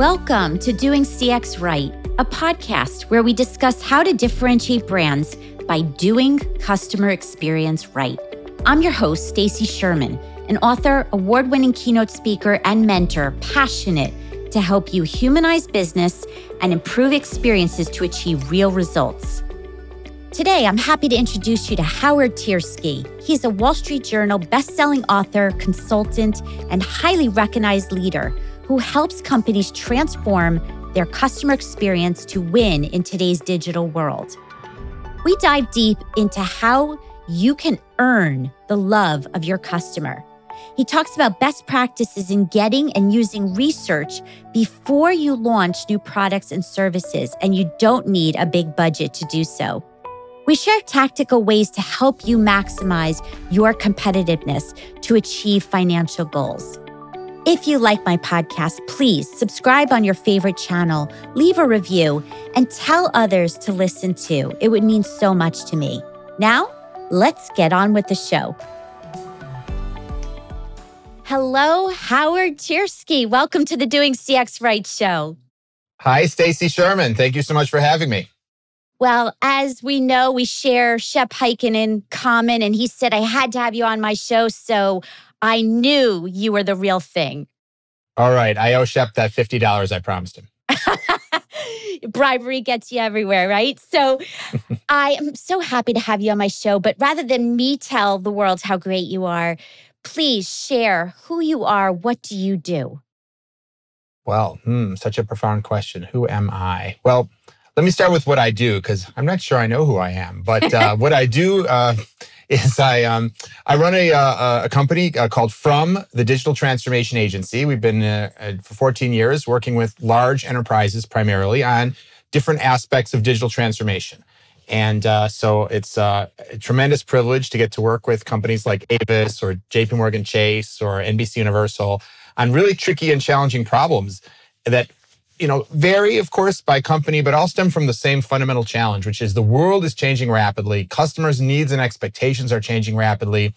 Welcome to Doing CX Right, a podcast where we discuss how to differentiate brands by doing customer experience right. I'm your host, Stacy Sherman, an author, award-winning keynote speaker, and mentor passionate to help you humanize business and improve experiences to achieve real results. Today, I'm happy to introduce you to Howard Tiersky. He's a Wall Street Journal best-selling author, consultant, and highly recognized leader who helps companies transform their customer experience to win in today's digital world. We dive deep into how you can earn the love of your customer. He talks about best practices in getting and using research before you launch new products and services, and you don't need a big budget to do so. We share tactical ways to help you maximize your competitiveness to achieve financial goals. If you like my podcast, please subscribe on your favorite channel, leave a review, and tell others to listen too. It would mean so much to me. Now, let's get on with the show. Hello, Howard Tiersky. Welcome to the Doing CX Right show. Hi, Stacy Sherman. Thank you so much for having me. Well, as we know, we share Shep Hyken in common, and he said I had to have you on my show. So I knew you were the real thing. All right. I owe Shep that $50 I promised him. Bribery gets you everywhere, right? So I am so happy to have you on my show. But rather than me tell the world how great you are, please share who you are. What do you do? Well, hmm, such a profound question. Who am I? Well, let me start with what I do because I'm not sure I know who I am. But uh, what I do uh, is I um, I run a uh, a company uh, called From the Digital Transformation Agency. We've been uh, uh, for 14 years working with large enterprises primarily on different aspects of digital transformation. And uh, so it's a tremendous privilege to get to work with companies like Avis or JP Morgan Chase or NBC Universal on really tricky and challenging problems that you know, vary, of course, by company, but all stem from the same fundamental challenge, which is the world is changing rapidly. Customers' needs and expectations are changing rapidly.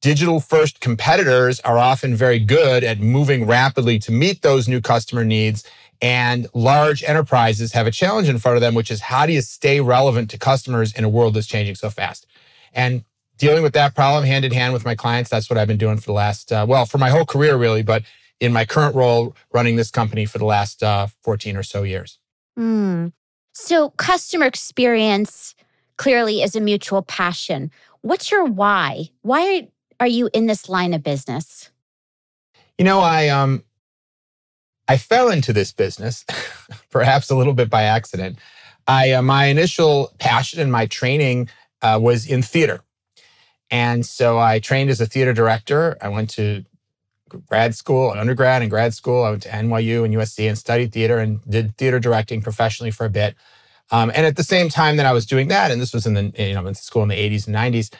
Digital first competitors are often very good at moving rapidly to meet those new customer needs. And large enterprises have a challenge in front of them, which is how do you stay relevant to customers in a world that's changing so fast? And dealing with that problem hand in hand with my clients, that's what I've been doing for the last, uh, well, for my whole career, really. But in my current role running this company for the last uh, 14 or so years. Mm. So, customer experience clearly is a mutual passion. What's your why? Why are you in this line of business? You know, I um I fell into this business perhaps a little bit by accident. I uh, my initial passion and my training uh, was in theater. And so I trained as a theater director. I went to grad school, and undergrad and grad school. I went to NYU and USC and studied theater and did theater directing professionally for a bit. Um, and at the same time that I was doing that, and this was in the you know in school in the 80s and 90s,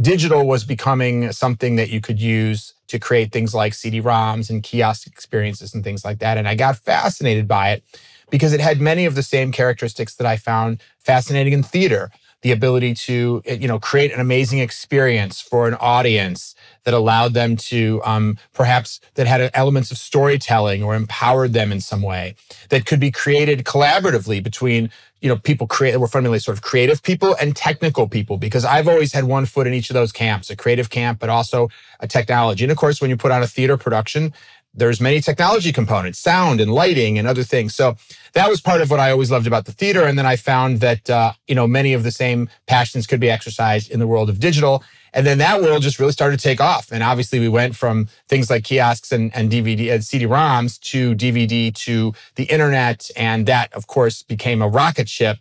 digital was becoming something that you could use to create things like CD-ROMs and kiosk experiences and things like that. And I got fascinated by it because it had many of the same characteristics that I found fascinating in theater the ability to you know create an amazing experience for an audience that allowed them to um, perhaps that had elements of storytelling or empowered them in some way that could be created collaboratively between you know people create we're fundamentally sort of creative people and technical people. Because I've always had one foot in each of those camps a creative camp but also a technology. And of course when you put on a theater production there's many technology components, sound and lighting and other things. So that was part of what I always loved about the theater. And then I found that uh, you know many of the same passions could be exercised in the world of digital. And then that world just really started to take off. And obviously, we went from things like kiosks and, and DVD and uh, CD-ROMs to DVD to the internet, and that, of course, became a rocket ship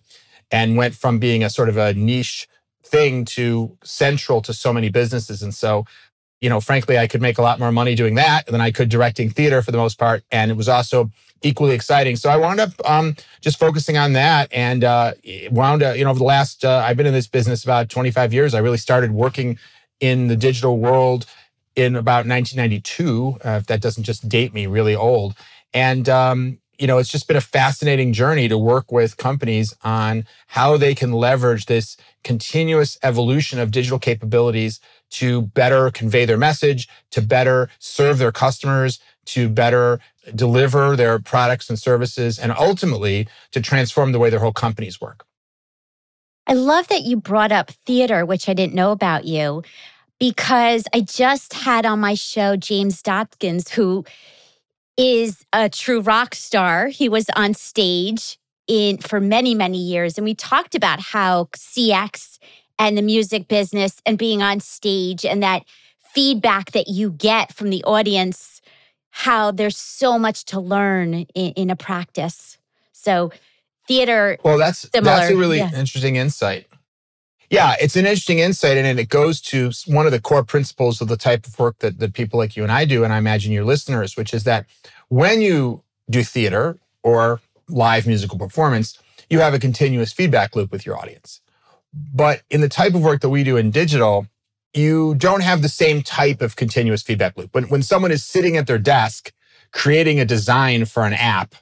and went from being a sort of a niche thing to central to so many businesses. And so you know, frankly, I could make a lot more money doing that than I could directing theater for the most part. And it was also equally exciting. So I wound up um, just focusing on that and uh, wound up, you know, over the last, uh, I've been in this business about 25 years. I really started working in the digital world in about 1992. Uh, if that doesn't just date me really old. And, um, you know, it's just been a fascinating journey to work with companies on how they can leverage this continuous evolution of digital capabilities to better convey their message, to better serve their customers, to better deliver their products and services, and ultimately to transform the way their whole companies work. I love that you brought up theater, which I didn't know about you, because I just had on my show James Dawkins, who is a true rock star. He was on stage in for many many years and we talked about how CX and the music business and being on stage and that feedback that you get from the audience how there's so much to learn in, in a practice. So theater Well, that's similar. that's a really yeah. interesting insight. Yeah, it's an interesting insight, and it goes to one of the core principles of the type of work that, that people like you and I do, and I imagine your listeners, which is that when you do theater or live musical performance, you have a continuous feedback loop with your audience. But in the type of work that we do in digital, you don't have the same type of continuous feedback loop. When, when someone is sitting at their desk creating a design for an app,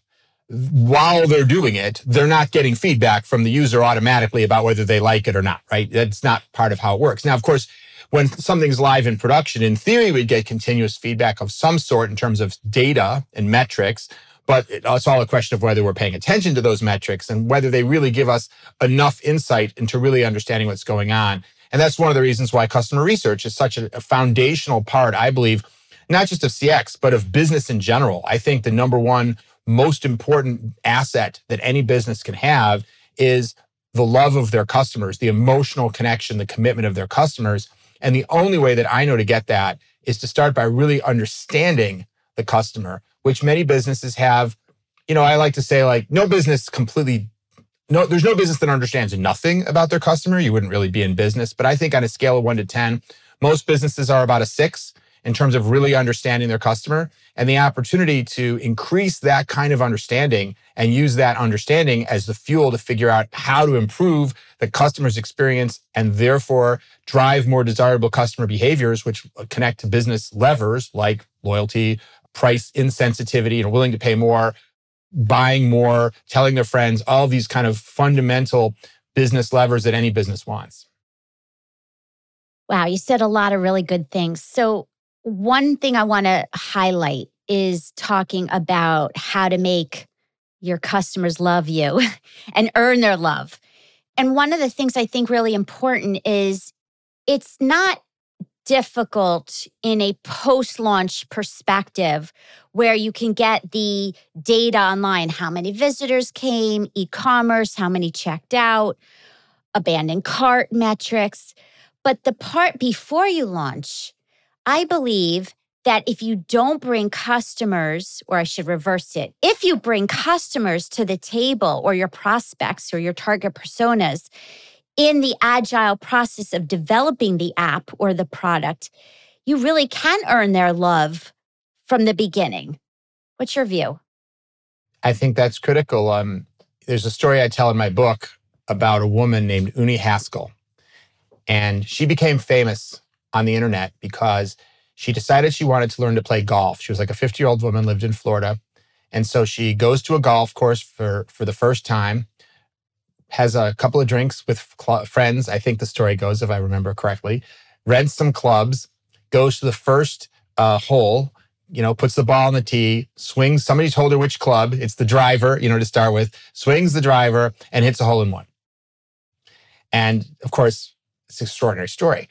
while they're doing it, they're not getting feedback from the user automatically about whether they like it or not, right? That's not part of how it works. Now, of course, when something's live in production, in theory, we'd get continuous feedback of some sort in terms of data and metrics. But it's all a question of whether we're paying attention to those metrics and whether they really give us enough insight into really understanding what's going on. And that's one of the reasons why customer research is such a, foundational part, I believe, not just of CX, but of business in general. I think the number one most important asset that any business can have is the love of their customers, the emotional connection, the commitment of their customers. And the only way that I know to get that is to start by really understanding the customer, which many businesses have. You know, I like to say, like, no business completely, no, there's no business that understands nothing about their customer. You wouldn't really be in business. But I think on a scale of one to 10, most businesses are about a six in terms of really understanding their customer and the opportunity to increase that kind of understanding and use that understanding as the fuel to figure out how to improve the customer's experience and therefore drive more desirable customer behaviors, which connect to business levers like loyalty, price insensitivity, and willing to pay more, buying more, telling their friends, all these kind of fundamental business levers that any business wants. Wow, you said a lot of really good things. So, one thing I want to highlight is talking about how to make your customers love you and earn their love. And one of the things I think really important is it's not difficult in a post launch perspective where you can get the data online how many visitors came, e commerce, how many checked out, abandoned cart metrics. But the part before you launch I believe that if you don't bring customers, or I should reverse it, if you bring customers to the table or your prospects or your target personas in the agile process of developing the app or the product, you really can earn their love from the beginning. What's your view? I think that's critical. Um, there's a story I tell in my book about a woman named Uni Haskell. And she became famous on the internet because she decided she wanted to learn to play golf. She was like a 50 year old woman, lived in Florida. And so she goes to a golf course for, for the first time, has a couple of drinks with cl- friends. I think the story goes, if I remember correctly, rents some clubs, goes to the first uh, hole, you know, puts the ball on the tee, swings. Somebody told her which club. It's the driver, you know, to start with, swings the driver and hits a hole in one. And of course, it's an extraordinary story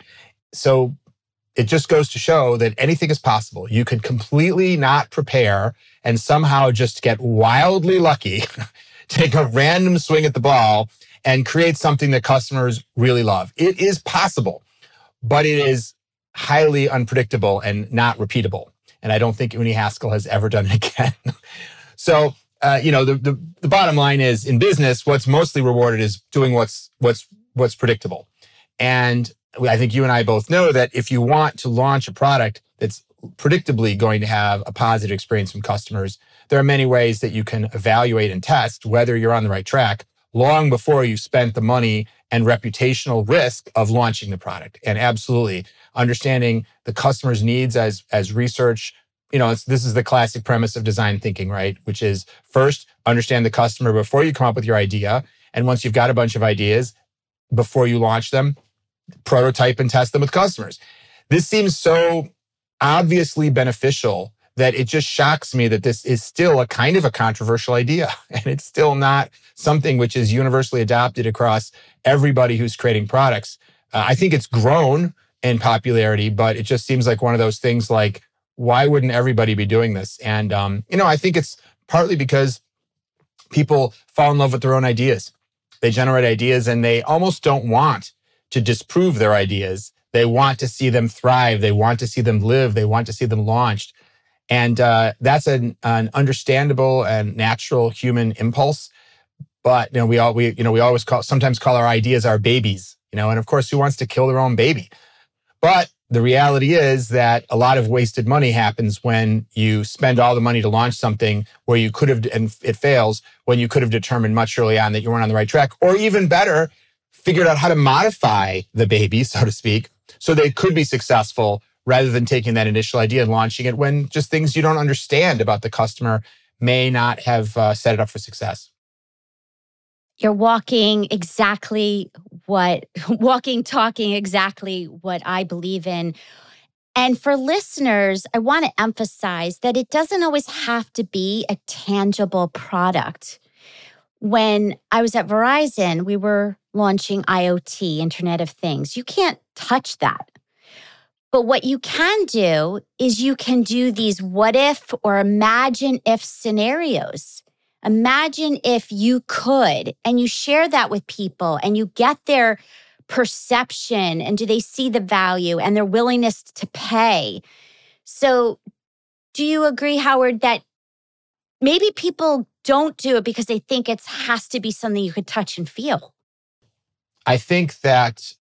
so it just goes to show that anything is possible. You could completely not prepare and somehow just get wildly lucky, take a random swing at the ball and create something that customers really love. It is possible, but it is highly unpredictable and not repeatable. And I don't think Uni Haskell has ever done it again. so, uh, you know, the, the, the bottom line is in business, what's mostly rewarded is doing what's what's what's predictable. And I think you and I both know that if you want to launch a product that's predictably going to have a positive experience from customers, there are many ways that you can evaluate and test whether you're on the right track long before you've spent the money and reputational risk of launching the product. And absolutely understanding the customer's needs as, as research. You know, this is the classic premise of design thinking, right? Which is first understand the customer before you come up with your idea. And once you've got a bunch of ideas, before you launch them, prototype and test them with customers. This seems so obviously beneficial that it just shocks me that this is still a kind of a controversial idea. And it's still not something which is universally adopted across everybody who's creating products. Uh, I think it's grown in popularity, but it just seems like one of those things like, why wouldn't everybody be doing this? And, um, you know, I think it's partly because people fall in love with their own ideas. They generate ideas and they almost don't want to disprove their ideas. They want to see them thrive. They want to see them live. They want to see them launched. And uh, that's an, an understandable and natural human impulse. But you know, we all we you know we always call sometimes call our ideas our babies. You know, and of course, who wants to kill their own baby? But the reality is that a lot of wasted money happens when you spend all the money to launch something where you could have and it fails when you could have determined much early on that you weren't on the right track, or even better, figured out how to modify the baby, so to speak, so they could be successful rather than taking that initial idea and launching it when just things you don't understand about the customer may not have uh, set it up for success. You're walking exactly what, walking, talking exactly what I believe in. And for listeners, I want to emphasize that it doesn't always have to be a tangible product. When I was at Verizon, we were launching IoT, Internet of Things. You can't touch that. But what you can do is you can do these what if or imagine if scenarios. Imagine if you could, and you share that with people and you get their perception and do they see the value and their willingness to pay. So, do you agree, Howard, that maybe people don't do it because they think it has to be something you could touch and feel? I think that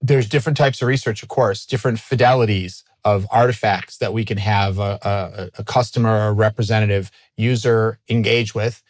there's different types of research, of course, different fidelities of artifacts that we can have a, a, a customer or a representative user engage with.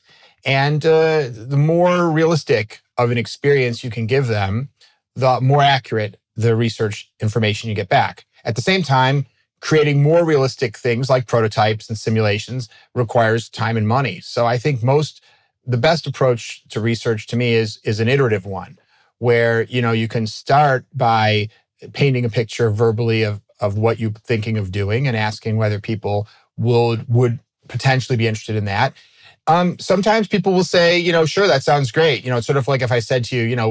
And uh, the more realistic of an experience you can give them, the more accurate the research information you get back. At the same time, creating more realistic things like prototypes and simulations requires time and money. So I think most the best approach to research to me is is an iterative one where you know you can start by painting a picture verbally of of what you're thinking of doing and asking whether people would would potentially be interested in that. Um, sometimes people will say, you know, sure, that sounds great. You know, it's sort of like if I said to you, you know,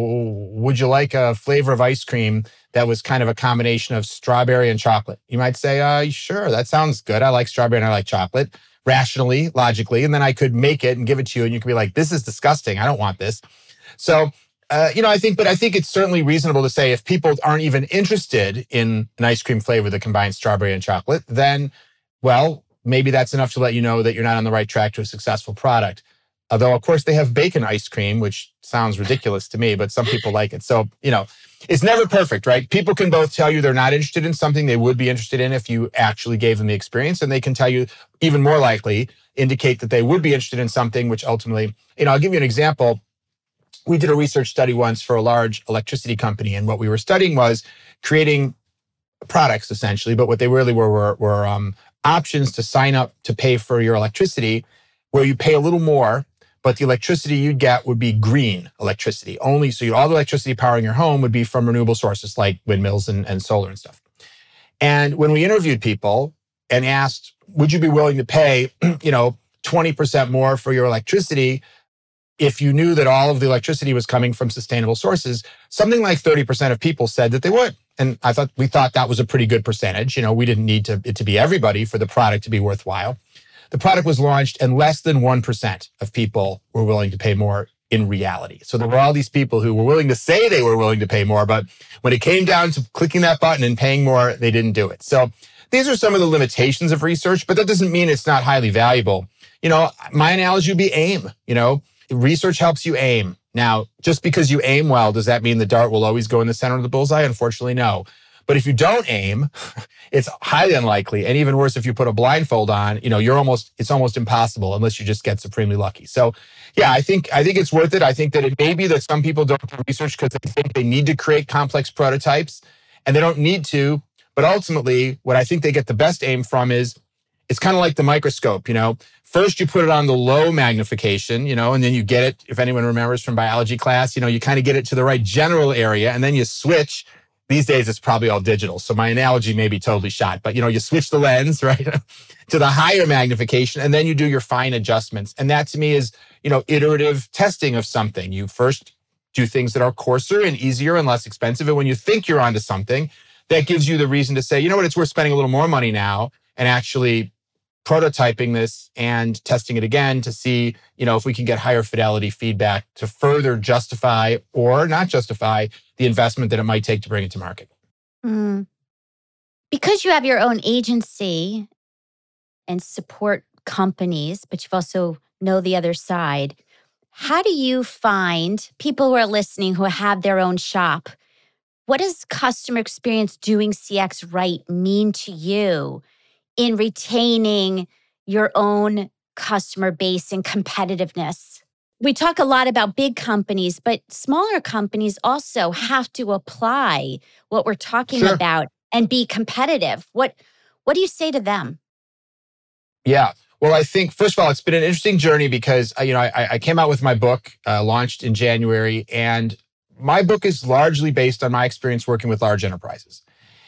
would you like a flavor of ice cream that was kind of a combination of strawberry and chocolate? You might say, uh, sure, that sounds good. I like strawberry and I like chocolate rationally, logically. And then I could make it and give it to you and you could be like, this is disgusting. I don't want this. So uh, you know, I think, but I think it's certainly reasonable to say if people aren't even interested in an ice cream flavor that combines strawberry and chocolate, then, well, maybe that's enough to let you know that you're not on the right track to a successful product. Although, of course, they have bacon ice cream, which sounds ridiculous to me, but some people like it. So, you know, it's never perfect, right? People can both tell you they're not interested in something they would be interested in if you actually gave them the experience. And they can tell you, even more likely, indicate that they would be interested in something, which ultimately, you know, I'll give you an example we did a research study once for a large electricity company, and what we were studying was creating products essentially, but what they really were were, were um, options to sign up to pay for your electricity, where you pay a little more, but the electricity you'd get would be green electricity only. So all the electricity powering your home would be from renewable sources like windmills and, and solar and stuff. And when we interviewed people and asked, would you be willing to pay, you know, 20% more for your electricity if you knew that all of the electricity was coming from sustainable sources, something like 30% of people said that they would. And I thought we thought that was a pretty good percentage. You know, we didn't need to, it to be everybody for the product to be worthwhile. The product was launched and less than 1% of people were willing to pay more in reality. So there were all these people who were willing to say they were willing to pay more, but when it came down to clicking that button and paying more, they didn't do it. So these are some of the limitations of research, but that doesn't mean it's not highly valuable. You know, my analogy would be AIM, you know, research helps you aim. Now, just because you aim well, does that mean the dart will always go in the center of the bullseye? Unfortunately, no. But if you don't aim, it's highly unlikely. And even worse, if you put a blindfold on, you know, you're almost, it's almost impossible unless you just get supremely lucky. So yeah, I think, I think it's worth it. I think that it may be that some people don't do research because they think they need to create complex prototypes and they don't need to. But ultimately, what I think they get the best aim from is it's kind of like the microscope, you know, first you put it on the low magnification, you know, and then you get it, if anyone remembers from biology class, you know, you kind of get it to the right general area and then you switch these days it's probably all digital. So my analogy may be totally shot, but you know, you switch the lens, right, to the higher magnification and then you do your fine adjustments. And that to me is, you know, iterative testing of something. You first do things that are coarser and easier and less expensive. And when you think you're onto something, that gives you the reason to say, you know what, it's worth spending a little more money now and actually prototyping this and testing it again to see, you know, if we can get higher fidelity feedback to further justify or not justify the investment that it might take to bring it to market. Mm. Because you have your own agency and support companies, but you've also know the other side. How do you find people who are listening who have their own shop? What does customer experience doing CX right mean to you? In retaining your own customer base and competitiveness. We talk a lot about big companies, but smaller companies also have to apply what we're talking sure. about and be competitive. What what do you say to them? Yeah. Well, I think first of all, it's been an interesting journey because uh, you know I, I came out with my book, uh, launched in January, and my book is largely based on my experience working with large enterprises.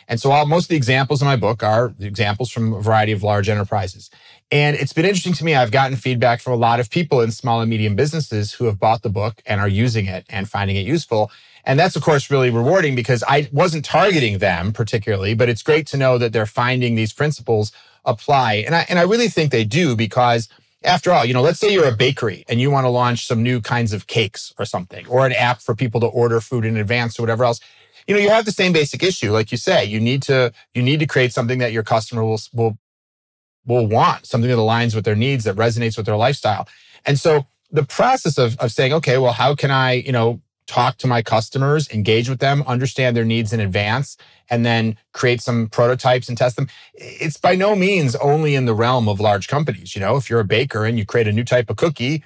And so all, most of the examples in my book are examples from a variety of large enterprises. And it's been interesting to me. I've gotten feedback from a lot of people in small and medium businesses who have bought the book and are using it and finding it useful. And that's, of course, really rewarding because I wasn't targeting them particularly, but it's great to know that they're finding these principles apply. And I, and I really think they do because after all, you know, let's say you're a bakery and you want to launch some new kinds of cakes or something, or an app for people to order food in advance or whatever else you know, you have the same basic issue. Like you say, you need to, you need to create something that your customer will, will, will want, something that aligns with their needs, that resonates with their lifestyle. And so the process of, of saying, okay, well, how can I, you know, talk to my customers, engage with them, understand their needs in advance, and then create some prototypes and test them. It's by no means only in the realm of large companies. You know, if you're a baker and you create a new type of cookie,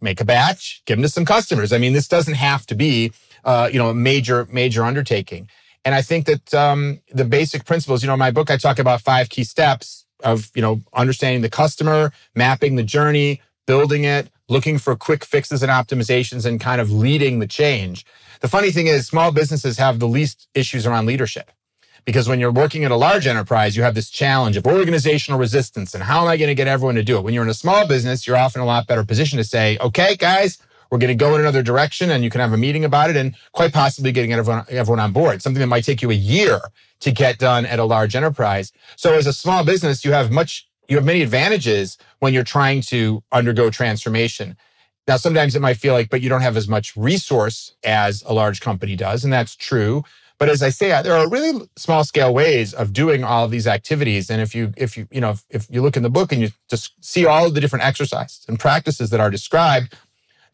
make a batch, give them to some customers. I mean, this doesn't have to be uh, you know, major, major undertaking. And I think that um, the basic principles, you know, in my book, I talk about five key steps of, you know, understanding the customer, mapping the journey, building it, looking for quick fixes and optimizations, and kind of leading the change. The funny thing is, small businesses have the least issues around leadership. Because when you're working at a large enterprise, you have this challenge of organizational resistance and how am I going to get everyone to do it? When you're in a small business, you're often a lot better position to say, okay, guys, we're going to go in another direction and you can have a meeting about it and quite possibly getting everyone, everyone on board, something that might take you a year to get done at a large enterprise. So as a small business, you have much, you have many advantages when you're trying to undergo transformation. Now, sometimes it might feel like, but you don't have as much resource as a large company does. And that's true. But as I say, there are really small scale ways of doing all of these activities. And if you, if you, you know, if, if you look in the book and you just see all of the different exercises and practices that are described,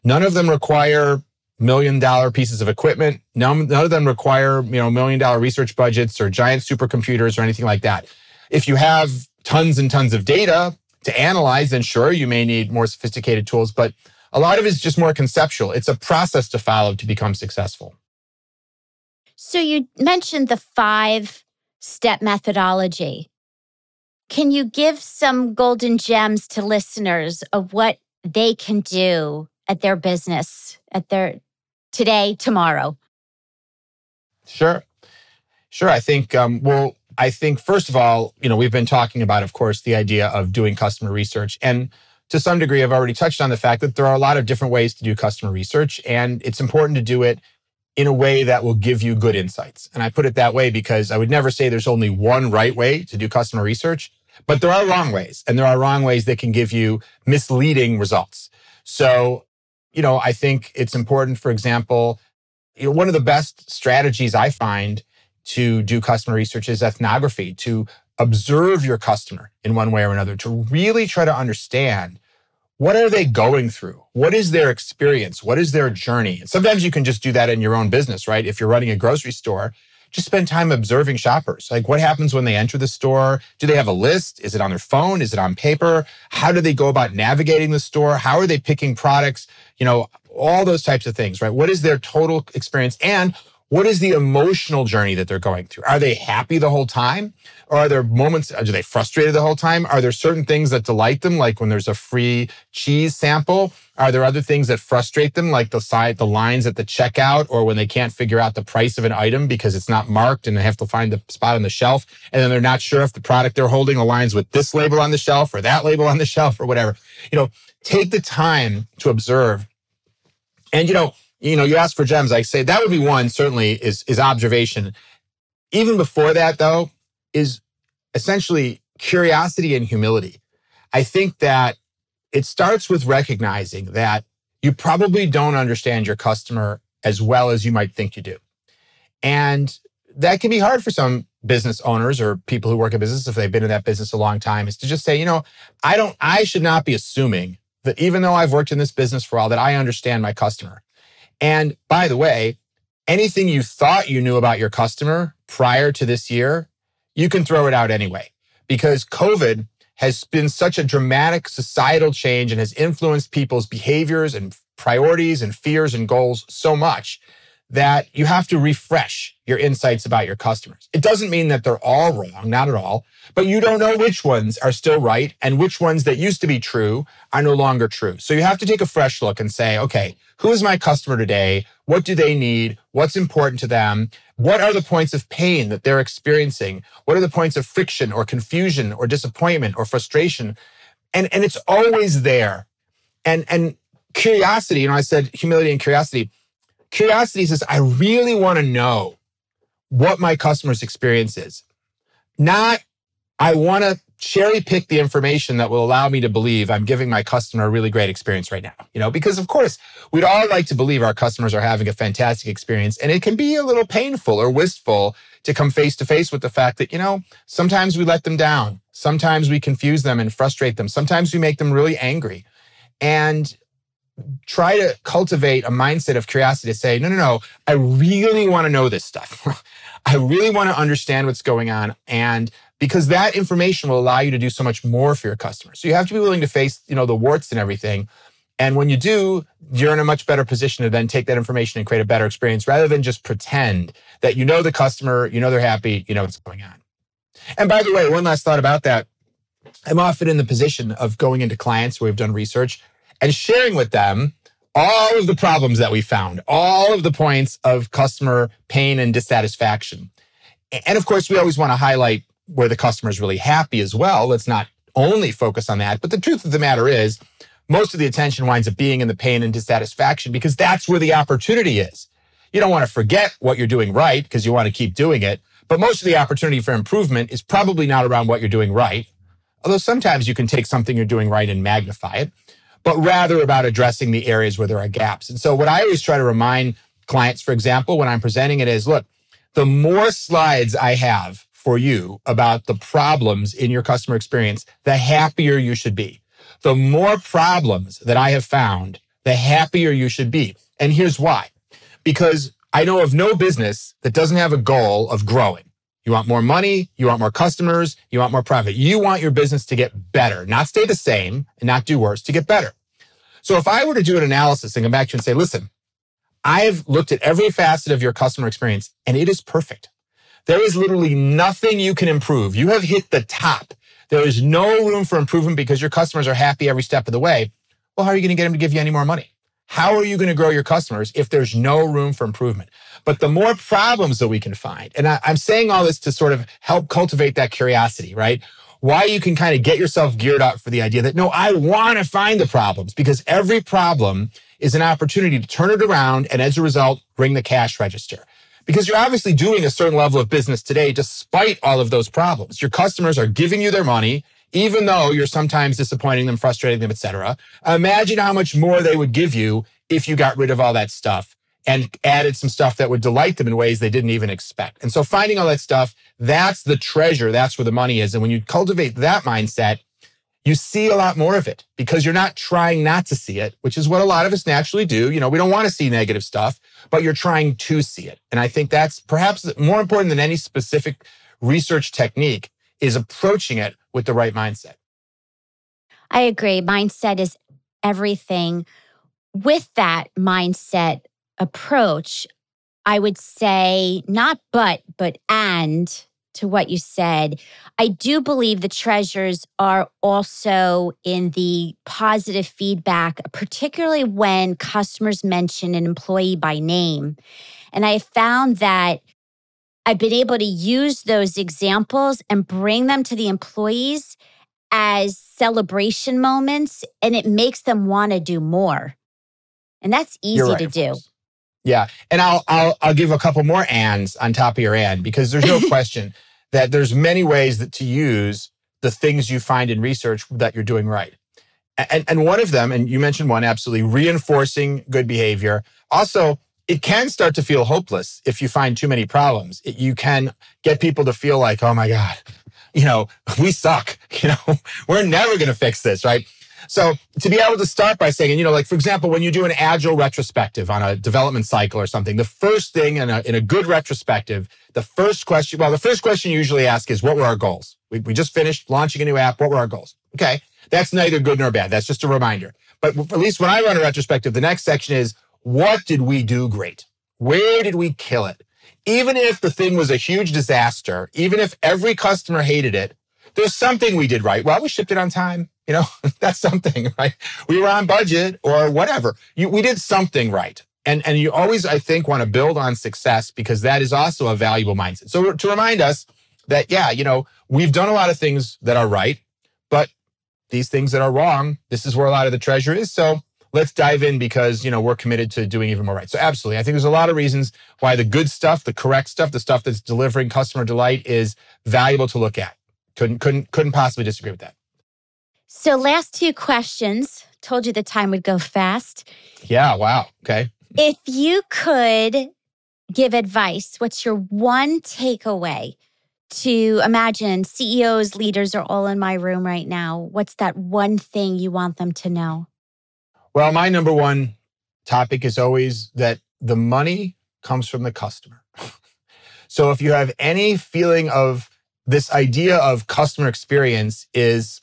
None of them require million dollar pieces of equipment. None, none of them require, you know, million dollar research budgets or giant supercomputers or anything like that. If you have tons and tons of data to analyze, then sure, you may need more sophisticated tools, but a lot of it is just more conceptual. It's a process to follow to become successful. So you mentioned the five step methodology. Can you give some golden gems to listeners of what they can do at their business, at their today, tomorrow? Sure. Sure. I think, um, well, I think, first of all, you know, we've been talking about, of course, the idea of doing customer research. And to some degree, I've already touched on the fact that there are a lot of different ways to do customer research. And it's important to do it in a way that will give you good insights. And I put it that way because I would never say there's only one right way to do customer research, but there are wrong ways. And there are wrong ways that can give you misleading results. So you know, I think it's important, for example, you know, one of the best strategies I find to do customer research is ethnography, to observe your customer in one way or another, to really try to understand what are they going through? What is their experience? What is their journey? And sometimes you can just do that in your own business, right? If you're running a grocery store, just spend time observing shoppers. Like what happens when they enter the store? Do they have a list? Is it on their phone? Is it on paper? How do they go about navigating the store? How are they picking products? You know, all those types of things, right? What is their total experience? And what is the emotional journey that they're going through? Are they happy the whole time? Or are there moments, are they frustrated the whole time? Are there certain things that delight them, like when there's a free cheese sample? Are there other things that frustrate them, like the side, the lines at the checkout, or when they can't figure out the price of an item because it's not marked and they have to find the spot on the shelf? And then they're not sure if the product they're holding aligns with this label on the shelf or that label on the shelf or whatever. You know, take the time to observe. And, you know, you know, you ask for gems. I say that would be one, certainly, is, is observation. Even before that, though, is essentially curiosity and humility. I think that it starts with recognizing that you probably don't understand your customer as well as you might think you do. And that can be hard for some business owners or people who work in business if they've been in that business a long time is to just say, you know, I don't I should not be assuming that even though I've worked in this business for a while that I understand my customer. And by the way, anything you thought you knew about your customer prior to this year, you can throw it out anyway. Because COVID has been such a dramatic societal change and has influenced people's behaviors and priorities and fears and goals so much that you have to refresh your insights about your customers. It doesn't mean that they're all wrong, not at all, but you don't know which ones are still right and which ones that used to be true are no longer true. So you have to take a fresh look and say, okay, who is my customer today? What do they need? What's important to them? What are the points of pain that they're experiencing? What are the points of friction or confusion or disappointment or frustration? And, and it's always there. And, and curiosity, you know, I said humility and curiosity Curiosity says, I really want to know what my customer's experience is. Not, I want to cherry pick the information that will allow me to believe I'm giving my customer a really great experience right now. You know, because of course, we'd all like to believe our customers are having a fantastic experience. And it can be a little painful or wistful to come face to face with the fact that, you know, sometimes we let them down. Sometimes we confuse them and frustrate them. Sometimes we make them really angry. And try to cultivate a mindset of curiosity to say, no, no, no, I really want to know this stuff. I really want to understand what's going on. And because that information will allow you to do so much more for your customers. So you have to be willing to face, you know, the warts and everything. And when you do, you're in a much better position to then take that information and create a better experience rather than just pretend that you know the customer, you know they're happy, you know what's going on. And by the way, one last thought about that. I'm often in the position of going into clients where we've done research and sharing with them all of the problems that we found, all of the points of customer pain and dissatisfaction. And of course, we always want to highlight where the customer is really happy as well. Let's not only focus on that. But the truth of the matter is, most of the attention winds up being in the pain and dissatisfaction because that's where the opportunity is. You don't want to forget what you're doing right because you want to keep doing it. But most of the opportunity for improvement is probably not around what you're doing right. Although sometimes you can take something you're doing right and magnify it but rather about addressing the areas where there are gaps. And so, what I always try to remind clients, for example, when I'm presenting it is look, the more slides I have for you about the problems in your customer experience, the happier you should be. The more problems that I have found, the happier you should be. And here's why because I know of no business that doesn't have a goal of growing. You want more money. You want more customers. You want more profit. You want your business to get better, not stay the same and not do worse, to get better. So if I were to do an analysis and come back to you and say, listen, I've looked at every facet of your customer experience and it is perfect. There is literally nothing you can improve. You have hit the top. There is no room for improvement because your customers are happy every step of the way. Well, how are you going to get them to give you any more money? How are you going to grow your customers if there's no room for improvement? But the more problems that we can find, and I, am saying all this to sort of help cultivate that curiosity, right? Why you can kind of get yourself geared up for the idea that no, I want to find the problems because every problem is an opportunity to turn it around and as a result, ring the cash register. Because you're obviously doing a certain level of business today despite all of those problems. Your customers are giving you their money even though you're sometimes disappointing them, frustrating them, etc. Imagine how much more they would give you if you got rid of all that stuff and added some stuff that would delight them in ways they didn't even expect. And so finding all that stuff, that's the treasure. That's where the money is. And when you cultivate that mindset, you see a lot more of it because you're not trying not to see it, which is what a lot of us naturally do. You know, we don't want to see negative stuff, but you're trying to see it. And I think that's perhaps more important than any specific research technique is approaching it with the right mindset. I agree. Mindset is everything. With that mindset approach, I would say not but, but and to what you said. I do believe the treasures are also in the positive feedback, particularly when customers mention an employee by name. And I found that I've been able to use those examples and bring them to the employees as celebration moments, and it makes them want to do more. And that's easy right, to do. Yeah. And I'll I'll I'll give a couple more ands on top of your and because there's no question that there's many ways that to use the things you find in research that you're doing right. And, and one of them, and you mentioned one absolutely, reinforcing good behavior. Also, it can start to feel hopeless if you find too many problems. It, you can get people to feel like, oh my God, you know, we suck. You know, we're never going to fix this, right? So to be able to start by saying, you know, like for example, when you do an agile retrospective on a development cycle or something, the first thing in a, in a good retrospective, the first question, well, the first question you usually ask is, what were our goals? We, we just finished launching a new app. What were our goals? Okay. That's neither good nor bad. That's just a reminder. But at least when I run a retrospective, the next section is, what did we do great? Where did we kill it? Even if the thing was a huge disaster, even if every customer hated it, there's something we did right. Well, we shipped it on time. You know, that's something, right? We were on budget or whatever. You, we did something right. And, and you always, I think, want to build on success because that is also a valuable mindset. So to remind us that, yeah, you know, we've done a lot of things that are right, but these things that are wrong, this is where a lot of the treasure is. So let's dive in because, you know, we're committed to doing even more right. So absolutely. I think there's a lot of reasons why the good stuff, the correct stuff, the stuff that's delivering customer delight is valuable to look at. Couldn't, couldn't, couldn't possibly disagree with that. So, last two questions. Told you the time would go fast. Yeah, wow. Okay. If you could give advice, what's your one takeaway to imagine CEOs, leaders are all in my room right now? What's that one thing you want them to know? Well, my number one topic is always that the money comes from the customer. so if you have any feeling of this idea of customer experience is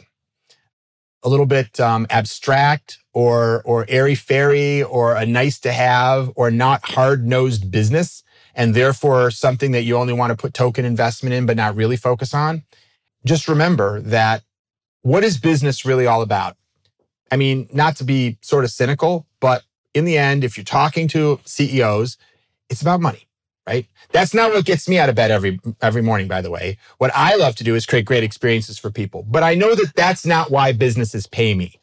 a little bit um, abstract or or airy fairy or a nice to have or not hard nosed business and therefore something that you only want to put token investment in but not really focus on just remember that what is business really all about? I mean not to be sort of cynical but in the end if you're talking to ceos it's about money right? That's not what gets me out of bed every every morning by the way. What I love to do is create great experiences for people. But I know that that's not why businesses pay me.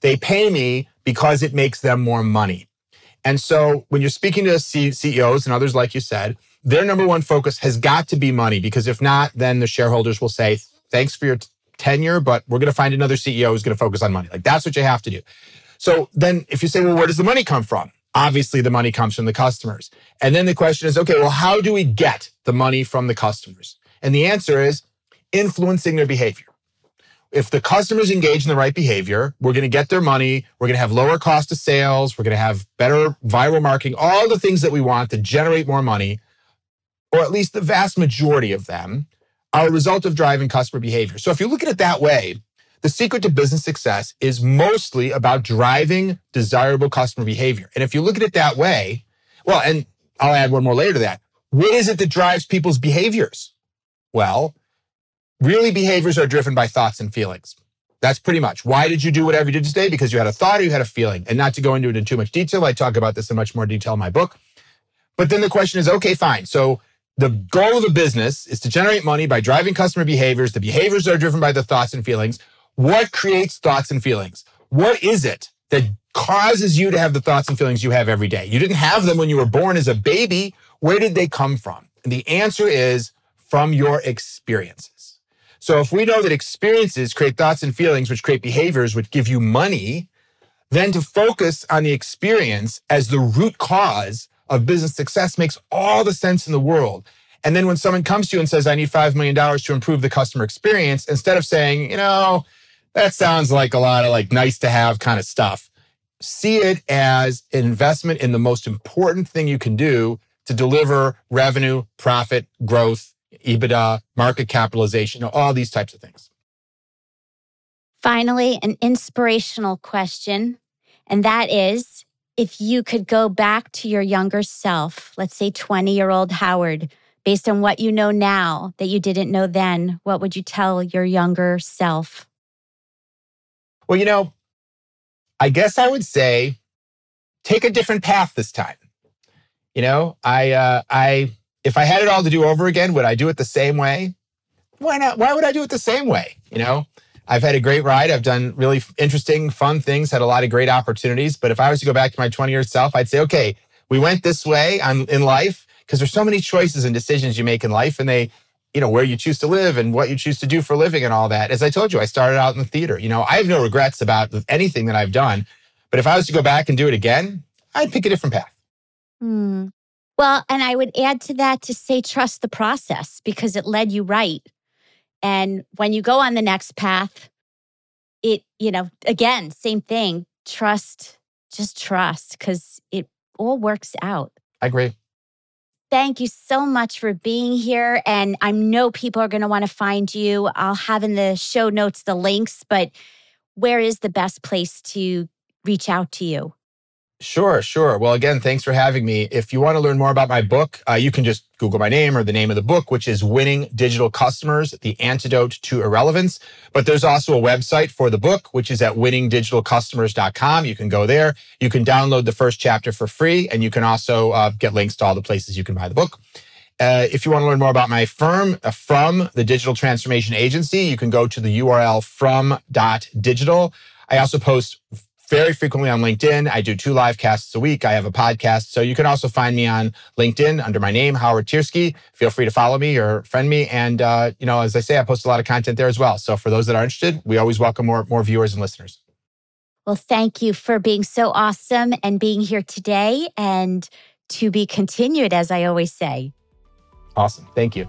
They pay me because it makes them more money. And so when you're speaking to CEOs and others like you said, their number one focus has got to be money because if not then the shareholders will say thanks for your t- tenure but we're going to find another CEO who's going to focus on money. Like that's what you have to do. So then if you say well where does the money come from? Obviously, the money comes from the customers. And then the question is okay, well, how do we get the money from the customers? And the answer is influencing their behavior. If the customers engage in the right behavior, we're going to get their money. We're going to have lower cost of sales. We're going to have better viral marketing, all the things that we want to generate more money, or at least the vast majority of them are a result of driving customer behavior. So if you look at it that way, the secret to business success is mostly about driving desirable customer behavior. And if you look at it that way, well, and I'll add one more layer to that. What is it that drives people's behaviors? Well, really behaviors are driven by thoughts and feelings. That's pretty much. Why did you do whatever you did today? Because you had a thought or you had a feeling. And not to go into it in too much detail, I talk about this in much more detail in my book. But then the question is, okay, fine. So the goal of a business is to generate money by driving customer behaviors. The behaviors are driven by the thoughts and feelings. What creates thoughts and feelings? What is it that causes you to have the thoughts and feelings you have every day? You didn't have them when you were born as a baby. Where did they come from? And the answer is from your experiences. So if we know that experiences create thoughts and feelings, which create behaviors, which give you money, then to focus on the experience as the root cause of business success makes all the sense in the world. And then when someone comes to you and says, I need $5 million to improve the customer experience, instead of saying, you know, that sounds like a lot of like nice to have kind of stuff. See it as an investment in the most important thing you can do to deliver revenue, profit, growth, EBITDA, market capitalization, all these types of things. Finally, an inspirational question, and that is if you could go back to your younger self, let's say 20 year old Howard, based on what you know now that you didn't know then, what would you tell your younger self? Well, you know, I guess I would say take a different path this time. You know, I, uh, I, if I had it all to do over again, would I do it the same way? Why not? Why would I do it the same way? You know, I've had a great ride. I've done really interesting, fun things, had a lot of great opportunities. But if I was to go back to my 20 year self, I'd say, okay, we went this way on, in life because there's so many choices and decisions you make in life and they, you know, where you choose to live and what you choose to do for a living and all that. As I told you, I started out in the theater. You know, I have no regrets about anything that I've done. But if I was to go back and do it again, I'd pick a different path. Hmm. Well, and I would add to that to say trust the process because it led you right. And when you go on the next path, it, you know, again, same thing, trust, just trust because it all works out. I agree. Thank you so much for being here. And I know people are going to want to find you. I'll have in the show notes the links, but where is the best place to reach out to you? Sure, sure. Well, again, thanks for having me. If you want to learn more about my book, uh, you can just Google my name or the name of the book, which is Winning Digital Customers, The Antidote to Irrelevance. But there's also a website for the book, which is at winningdigitalcustomers.com. You can go there. You can download the first chapter for free, and you can also uh, get links to all the places you can buy the book. Uh, if you want to learn more about my firm, uh, from the Digital Transformation Agency, you can go to the URL from.digital. I also post very frequently on LinkedIn. I do two live casts a week. I have a podcast. So you can also find me on LinkedIn under my name, Howard Tiersky. Feel free to follow me or friend me. And, uh, you know, as I say, I post a lot of content there as well. So for those that are interested, we always welcome more, more viewers and listeners. Well, thank you for being so awesome and being here today and to be continued, as I always say. Awesome. Thank you.